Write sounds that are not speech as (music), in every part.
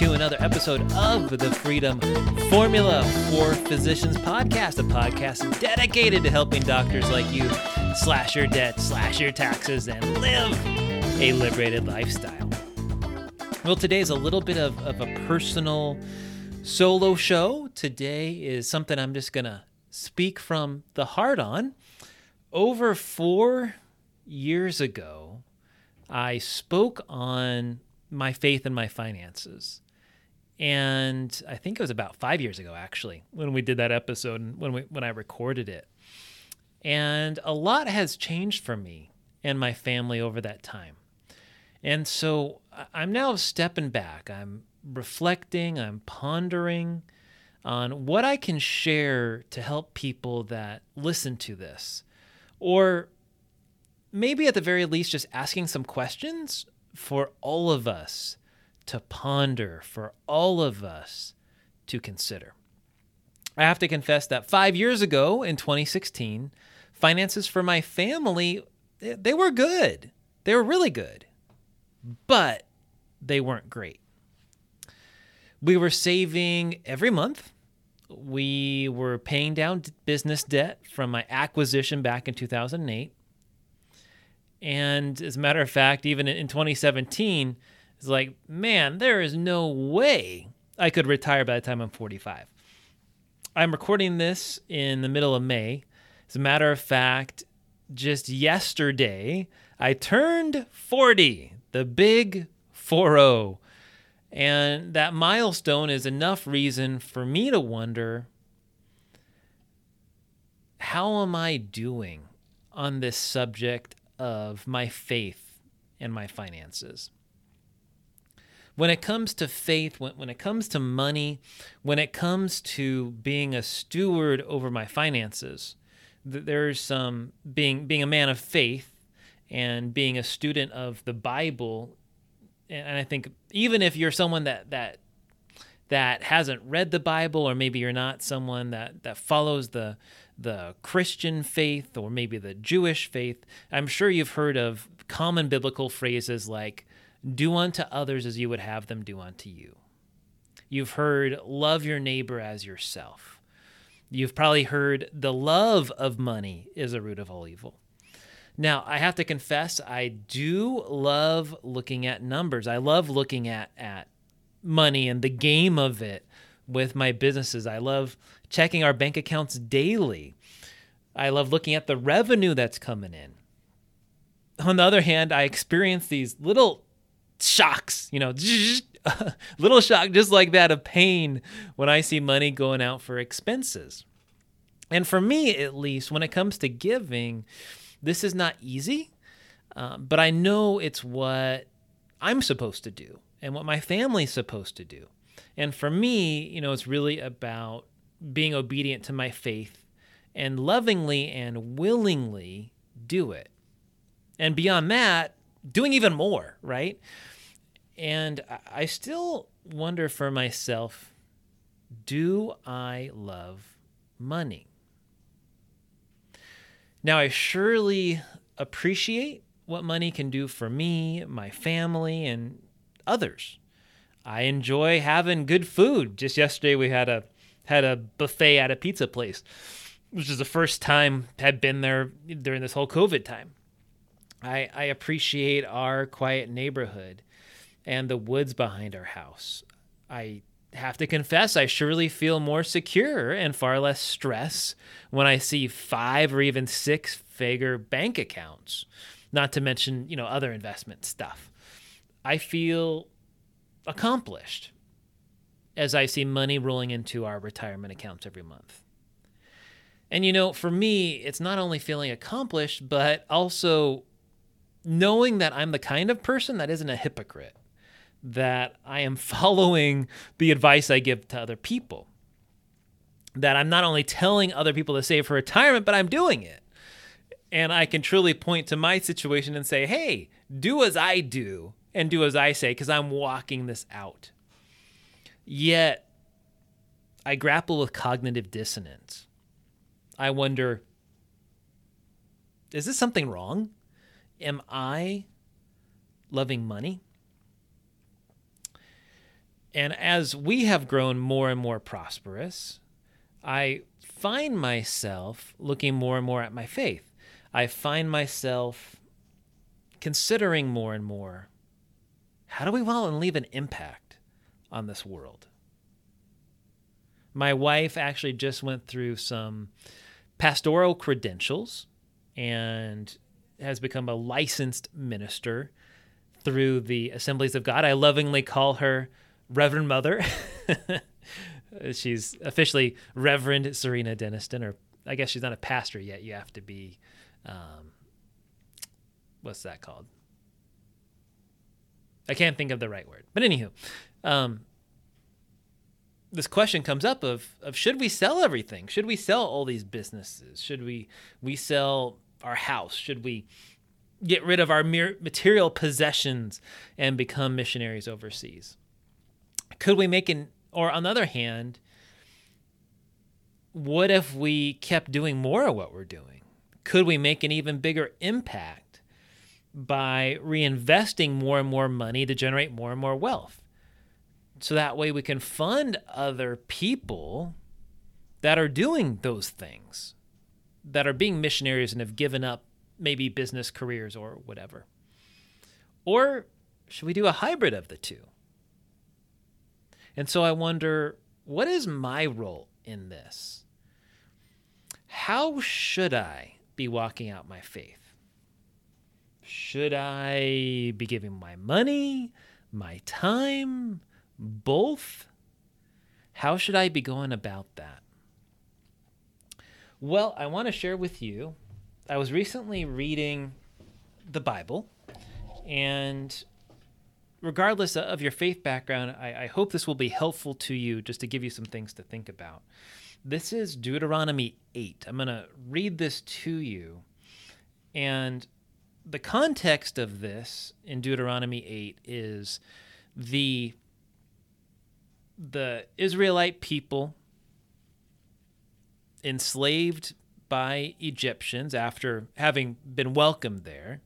to another episode of the Freedom Formula for Physicians podcast, a podcast dedicated to helping doctors like you slash your debt, slash your taxes, and live a liberated lifestyle. Well, today is a little bit of, of a personal solo show. Today is something I'm just going to speak from the heart on. Over four years ago, I spoke on my faith and my finances. And I think it was about five years ago, actually, when we did that episode and when we when I recorded it. And a lot has changed for me and my family over that time. And so I'm now stepping back. I'm reflecting, I'm pondering on what I can share to help people that listen to this. Or maybe at the very least, just asking some questions for all of us to ponder, for all of us to consider. I have to confess that five years ago in 2016, finances for my family, they were good. They were really good, but they weren't great. We were saving every month. We were paying down business debt from my acquisition back in 2008. And as a matter of fact, even in 2017, it's like, man, there is no way I could retire by the time I'm 45. I'm recording this in the middle of May. As a matter of fact, just yesterday, I turned 40, the big 4 And that milestone is enough reason for me to wonder how am I doing on this subject of my faith and my finances. When it comes to faith, when, when it comes to money, when it comes to being a steward over my finances, there's some being being a man of faith and being a student of the Bible. And I think even if you're someone that that that hasn't read the Bible, or maybe you're not someone that that follows the the Christian faith or maybe the Jewish faith, I'm sure you've heard of common biblical phrases like, do unto others as you would have them do unto you. You've heard, love your neighbor as yourself. You've probably heard, the love of money is a root of all evil. Now, I have to confess, I do love looking at numbers. I love looking at, at money and the game of it with my businesses. I love checking our bank accounts daily. I love looking at the revenue that's coming in. On the other hand, I experience these little shocks, you know, (laughs) little shock just like that of pain when I see money going out for expenses. And for me, at least, when it comes to giving, this is not easy, uh, but I know it's what I'm supposed to do and what my family's supposed to do. And for me, you know, it's really about being obedient to my faith and lovingly and willingly do it. And beyond that, doing even more, right? And I still wonder for myself do I love money? Now, I surely appreciate what money can do for me, my family, and others. I enjoy having good food. Just yesterday we had a had a buffet at a pizza place, which is the first time had been there during this whole COVID time. I I appreciate our quiet neighborhood and the woods behind our house. I have to confess, I surely feel more secure and far less stress when I see five or even six figure bank accounts, not to mention, you know, other investment stuff. I feel accomplished as I see money rolling into our retirement accounts every month. And you know, for me, it's not only feeling accomplished, but also knowing that I'm the kind of person that isn't a hypocrite, that I am (laughs) following the advice I give to other people. That I'm not only telling other people to save for retirement, but I'm doing it. And I can truly point to my situation and say, hey, do as I do and do as I say, because I'm walking this out. Yet, I grapple with cognitive dissonance. I wonder, is this something wrong? Am I loving money? And as we have grown more and more prosperous, I find myself looking more and more at my faith. I find myself considering more and more how do we want to leave an impact on this world? My wife actually just went through some pastoral credentials and has become a licensed minister through the Assemblies of God. I lovingly call her Reverend Mother. (laughs) she's officially Reverend Serena Denniston, or I guess she's not a pastor yet. You have to be, um, what's that called? I can't think of the right word. But anywho, um, this question comes up of of should we sell everything? Should we sell all these businesses? Should we we sell our house? Should we get rid of our mere material possessions and become missionaries overseas? Could we make an, or on the other hand, what if we kept doing more of what we're doing? Could we make an even bigger impact by reinvesting more and more money to generate more and more wealth? So that way we can fund other people that are doing those things, that are being missionaries and have given up maybe business careers or whatever. Or should we do a hybrid of the two? And so I wonder what is my role in this? How should I be walking out my faith? Should I be giving my money, my time, both? How should I be going about that? Well, I want to share with you. I was recently reading the Bible, and regardless of your faith background, I, I, hope this will be helpful to you just to give you some things to think about. This is Deuteronomy 8. I'm going to read this to you. And the context of this in Deuteronomy 8 is the the Israelite people enslaved by Egyptians after having been welcomed there.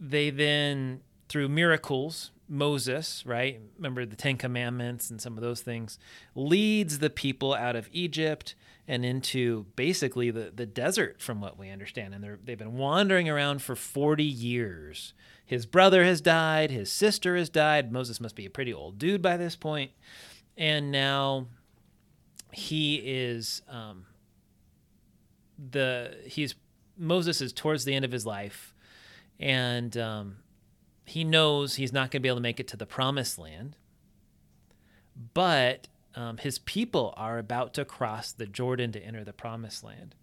They then through miracles, Moses, right? Remember the Ten Commandments and some of those things, leads the people out of Egypt and into basically the, the desert, from what we understand. And they've been wandering around for 40 years. His brother has died, his sister has died. Moses must be a pretty old dude by this point. And now he is um, the he's Moses is towards the end of his life, and um, he knows he's not going to be able to make it to the promised land, but um, his people are about to cross the Jordan to enter the promised land.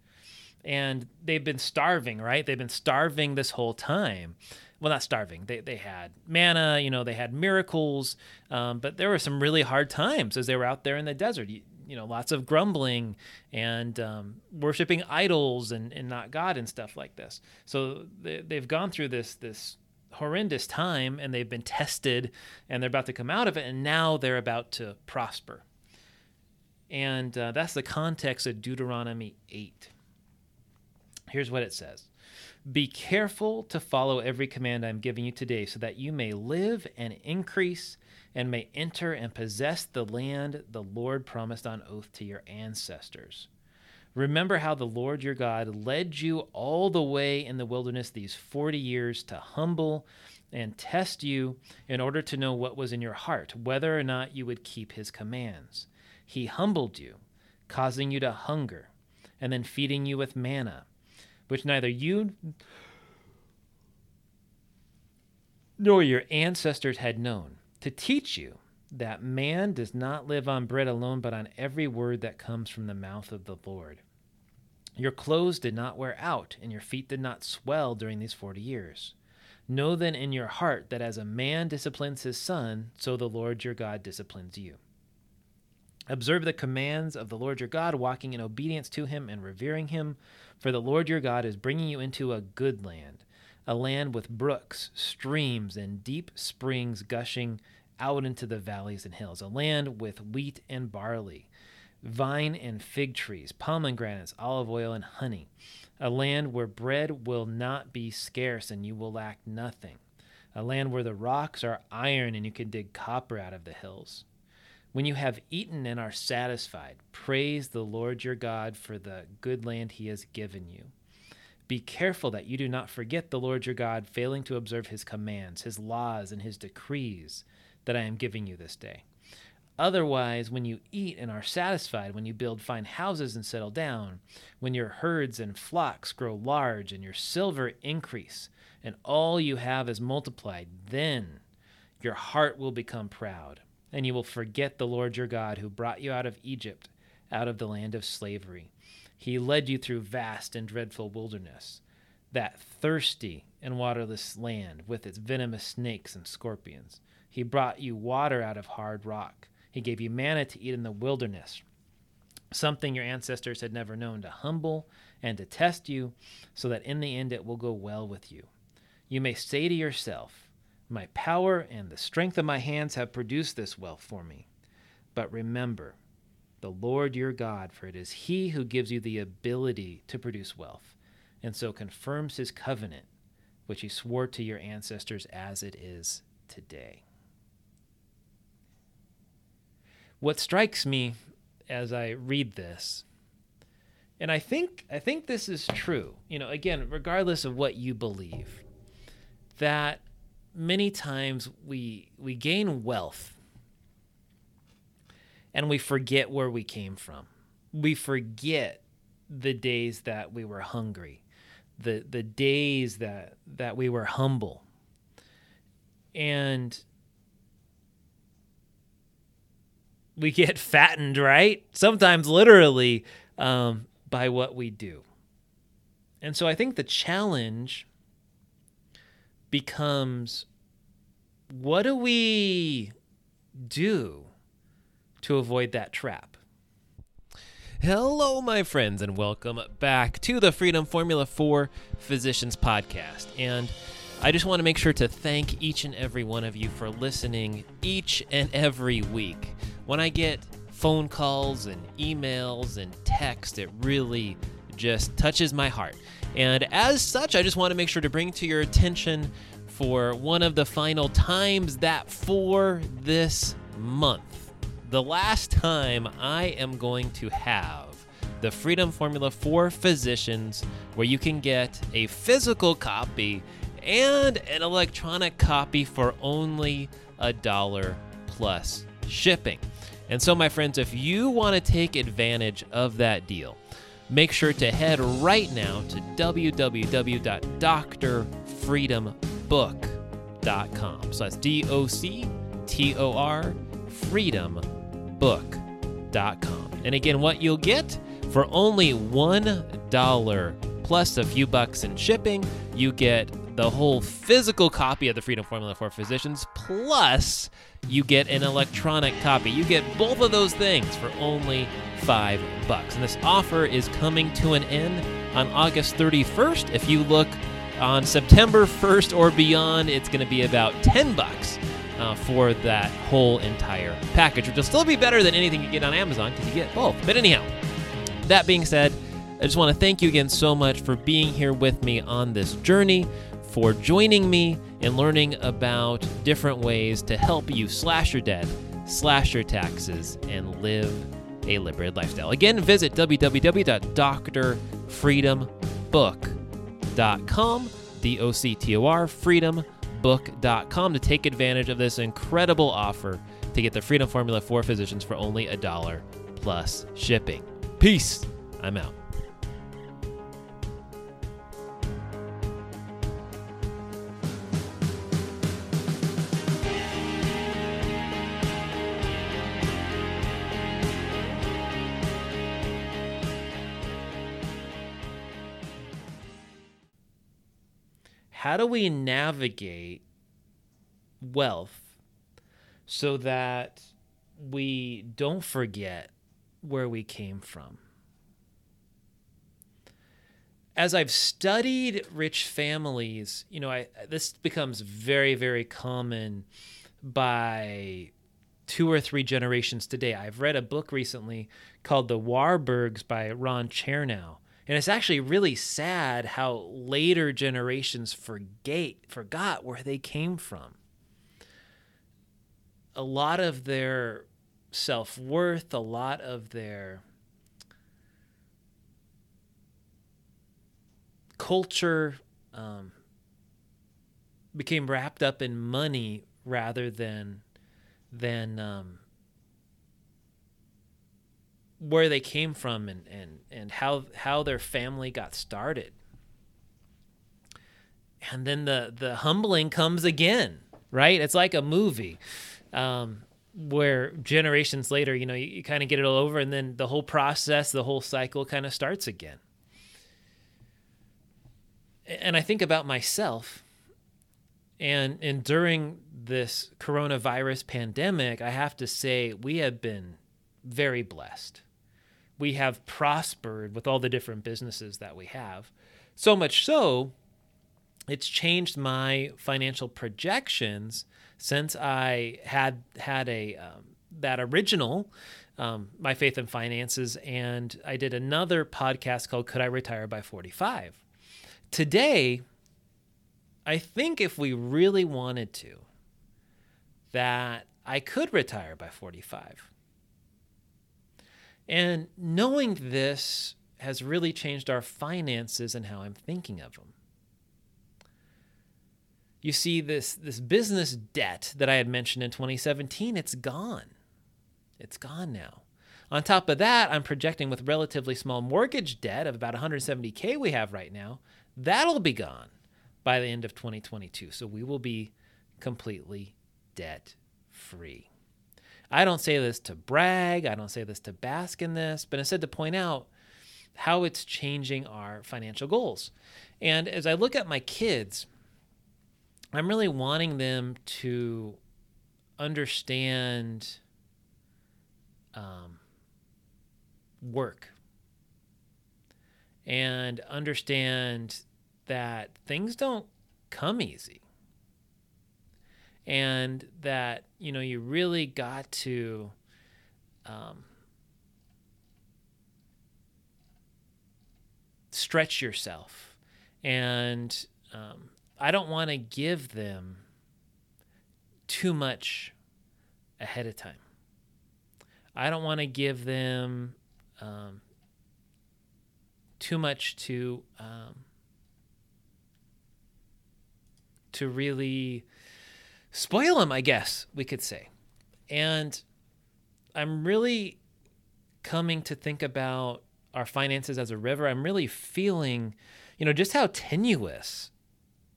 And they've been starving, right? They've been starving this whole time. Well, not starving. They, they had manna, you know, they had miracles, um, but there were some really hard times as they were out there in the desert. You, you know, lots of grumbling and um, worshiping idols and, and not God and stuff like this. So they, they've gone through this this horrendous time and they've been tested and they're about to come out of it and now they're about to prosper. And uh, that's the context of Deuteronomy 8. Here's what it says Be careful to follow every command I'm giving you today so that you may live and increase and may enter and possess the land the Lord promised on oath to your ancestors. Remember how the Lord your God led you all the way in the wilderness these 40 years to humble and test you in order to know what was in your heart, whether or not you would keep his commands. He humbled you, causing you to hunger, and then feeding you with manna, which neither you nor your ancestors had known, to teach you that man does not live on bread alone, but on every word that comes from the mouth of the Lord. Your clothes did not wear out, and your feet did not swell during these forty years. Know then in your heart that as a man disciplines his son, so the Lord your God disciplines you. Observe the commands of the Lord your God, walking in obedience to him and revering him, for the Lord your God is bringing you into a good land, a land with brooks, streams, and deep springs gushing out into the valleys and hills, a land with wheat and barley, vine and fig trees, pomegranates, olive oil, and honey a land where bread will not be scarce and you will lack nothing, a land where the rocks are iron and you can dig copper out of the hills. When you have eaten and are satisfied, praise the Lord your God for the good land he has given you. Be careful that you do not forget the Lord your God, failing to observe his commands, his laws, and his decrees that I am giving you this day. Otherwise, when you eat and are satisfied, when you build fine houses and settle down, when your herds and flocks grow large and your silver increase, and all you have is multiplied, then your heart will become proud, and you will forget the Lord your God who brought you out of Egypt, out of the land of slavery. He led you through vast and dreadful wilderness, that thirsty and waterless land with its venomous snakes and scorpions. He brought you water out of hard rock he gave you manna to eat in the wilderness, something your ancestors had never known, to humble and to test you, so that in the end it will go well with you. You may say to yourself, My power and the strength of my hands have produced this wealth for me. But remember, the Lord your God, for it is He who gives you the ability to produce wealth, and so confirms His covenant, which He swore to your ancestors as it is today. What strikes me as I read this, and I think I think this is true. You know, again, regardless of what you believe, that many times we we gain wealth and we forget where we came from. We forget the days that we were hungry, the the days that that we were humble. And we get fattened, right? Sometimes literally um, by what we do. And so I think the challenge becomes what do we do to avoid that trap? Hello, my friends, and welcome back to the Freedom Formula for Physicians podcast. And I just want to make sure to thank each and every one of you for listening each and every week when I get phone calls and emails and text, it really just touches my heart. And as such, I just want to make sure to bring to your attention for one of the final times that for this month, the last time I am going to have the Freedom Formula for Physicians, where you can get a physical copy and an electronic copy for only a dollar plus shipping. And so, my friends, if you want to take advantage of that deal, make sure to head right now to www.doctorfreedombook.com. So that's D O C T O R freedombook.com. And again, what you'll get for only $1 plus a few bucks in shipping, you get the whole physical copy of the Freedom Formula for Physicians, plus you get an electronic copy. You get both of those things for only five bucks. And this offer is coming to an end on August 31st. If you look on September 1st or beyond, it's going to be about 10 bucks uh, for that whole entire package, which will still be better than anything you get on Amazon because you get both. But anyhow, that being said, I just want to thank you again so much for being here with me on this journey for joining me in learning about different ways to help you slash your debt, slash your taxes, and live a liberated lifestyle. Again, visit www.drfreedombook.com, D O C T O R, freedombook.com, to take advantage of this incredible offer to get the Freedom Formula for Physicians for only a dollar plus shipping. Peace. I'm out. How do we navigate wealth so that we don't forget where we came from? As I've studied rich families, you know, I this becomes very very common by two or three generations today. I've read a book recently called The Warburgs by Ron Chernow. And it's actually really sad how later generations forget forgot where they came from. A lot of their self-worth, a lot of their culture um, became wrapped up in money rather than than um, where they came from and, and, and how how their family got started. And then the the humbling comes again, right? It's like a movie. Um, where generations later, you know, you, you kind of get it all over and then the whole process, the whole cycle kind of starts again. And I think about myself and and during this coronavirus pandemic, I have to say we have been very blessed. We have prospered with all the different businesses that we have. So much so, it's changed my financial projections since I had had a um, that original um, my faith in finances, and I did another podcast called "Could I Retire by 45." Today, I think if we really wanted to, that I could retire by 45. And knowing this has really changed our finances and how I'm thinking of them. You see, this, this business debt that I had mentioned in 2017, it's gone. It's gone now. On top of that, I'm projecting with relatively small mortgage debt of about 170K we have right now, that'll be gone by the end of 2022. So we will be completely debt free. I don't say this to brag, I don't say this to bask in this, but instead to point out how it's changing our financial goals. And as I look at my kids, I'm really wanting them to understand um, work and understand that things don't come easy and that you know you really got to um, stretch yourself. And um, i don't want to give them too much ahead of time. I don't want to give them um, too much to um, to really spoil him, I guess we could say. And I'm really coming to think about our finances as a river. I'm really feeling, you know, just how tenuous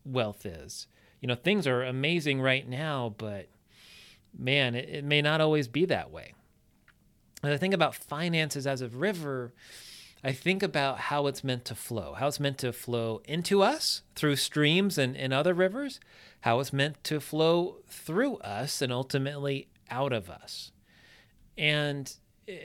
wealth is. You know, things are amazing right now, but man, it, it may not always be that way. And I think about finances as a river, I think about how it's meant to flow, how it's meant to flow into us through streams and, and other rivers, how it's meant to flow through us and ultimately out of us. And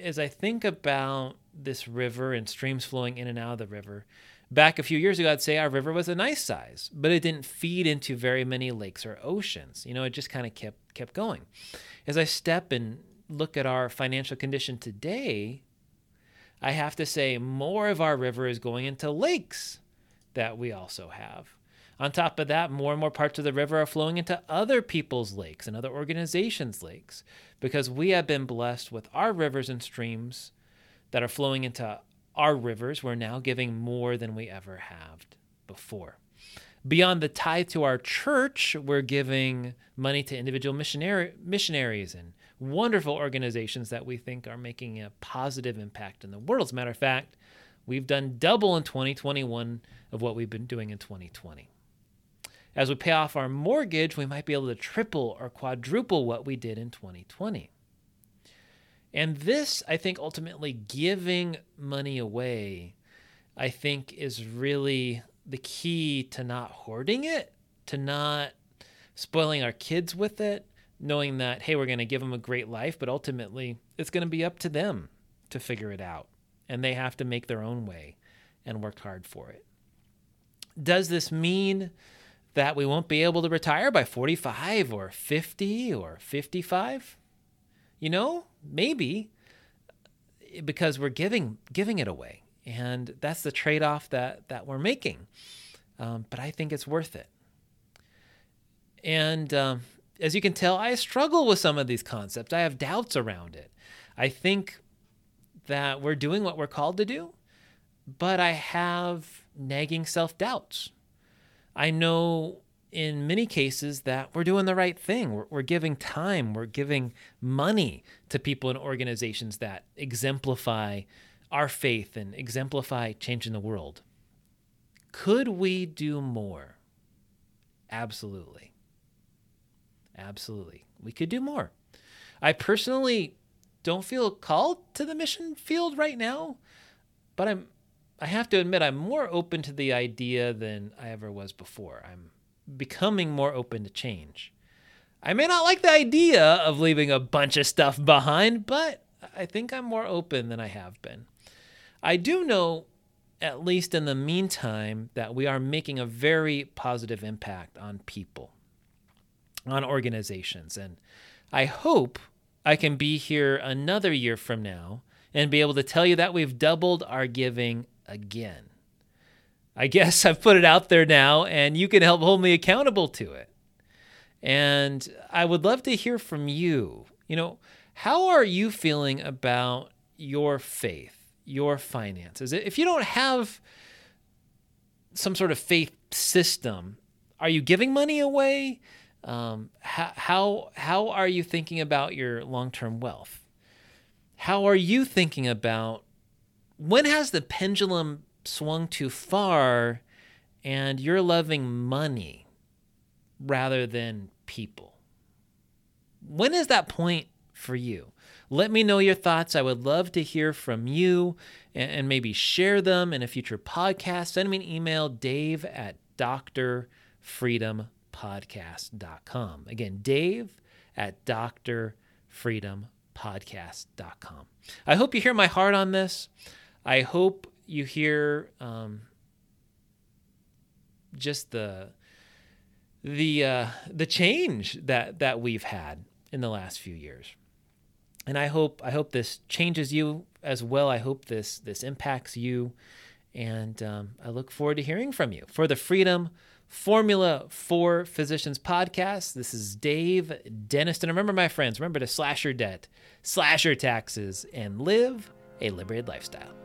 as I think about this river and streams flowing in and out of the river, back a few years ago, I'd say our river was a nice size, but it didn't feed into very many lakes or oceans. You know, it just kind of kept kept going. As I step and look at our financial condition today, I have to say more of our river is going into lakes that we also have. On top of that, more and more parts of the river are flowing into other people's lakes and other organizations' lakes because we have been blessed with our rivers and streams that are flowing into our rivers. We're now giving more than we ever have before. Beyond the tithe to our church, we're giving money to individual missionary, missionaries and wonderful organizations that we think are making a positive impact in the world. As a matter of fact, we've done double in 2021 of what we've been doing in 2020. As we pay off our mortgage, we might be able to triple or quadruple what we did in 2020. And this, I think, ultimately giving money away, I think, is really the key to not hoarding it, to not spoiling our kids with it, knowing that, hey, we're going to give them a great life, but ultimately it's going to be up to them to figure it out. And they have to make their own way and work hard for it. Does this mean that we won't be able to retire by 45 or 50 or 55? You know, maybe because we're giving giving it away, and that's the trade-off that that we're making. Um, but I think it's worth it. And um, as you can tell, I struggle with some of these concepts. I have doubts around it. I think that we're doing what we're called to do, but I have nagging self doubts. I know in many cases that we're doing the right thing. We're, we're, giving time, we're giving money to people and organizations that exemplify our faith and exemplify changing the world. Could we do more? Absolutely. Absolutely. We could do more. I personally don't feel called to the mission field right now, but I'm I have to admit I'm more open to the idea than I ever was before. I'm becoming more open to change. I may not like the idea of leaving a bunch of stuff behind, but I think I'm more open than I have been. I do know, at least in the meantime, that we are making a very positive impact on people, on organizations. And I hope I can be here another year from now and be able to tell you that we've doubled our giving again. I guess (laughs) I've put it out there now, and you can help hold me accountable to it. And I would love to hear from you. You know, how are you feeling about your faith, your finances? If you don't have some sort of faith system, are you giving money away? Um, how, how, how are you thinking about your long term wealth? How are you thinking about when has the pendulum swung too far and you're loving money rather than people? When is that point for you? Let me know your thoughts. I would love to hear from you and, and maybe share them in a future podcast. Send me an email, dave at drfreedompodcast.com. Again, dave at drfreedompodcast.com. I hope you hear my heart on this. I hope you hear um, just the the uh, the change that that we've had in the last few years, and I hope I hope this changes you as well. I hope this this impacts you, and um, I look forward to hearing from you for the Freedom Formula for Physicians podcast. This is Dave Denniston. Remember, my friends, remember to slash your debt, slash your taxes, and live a liberated lifestyle.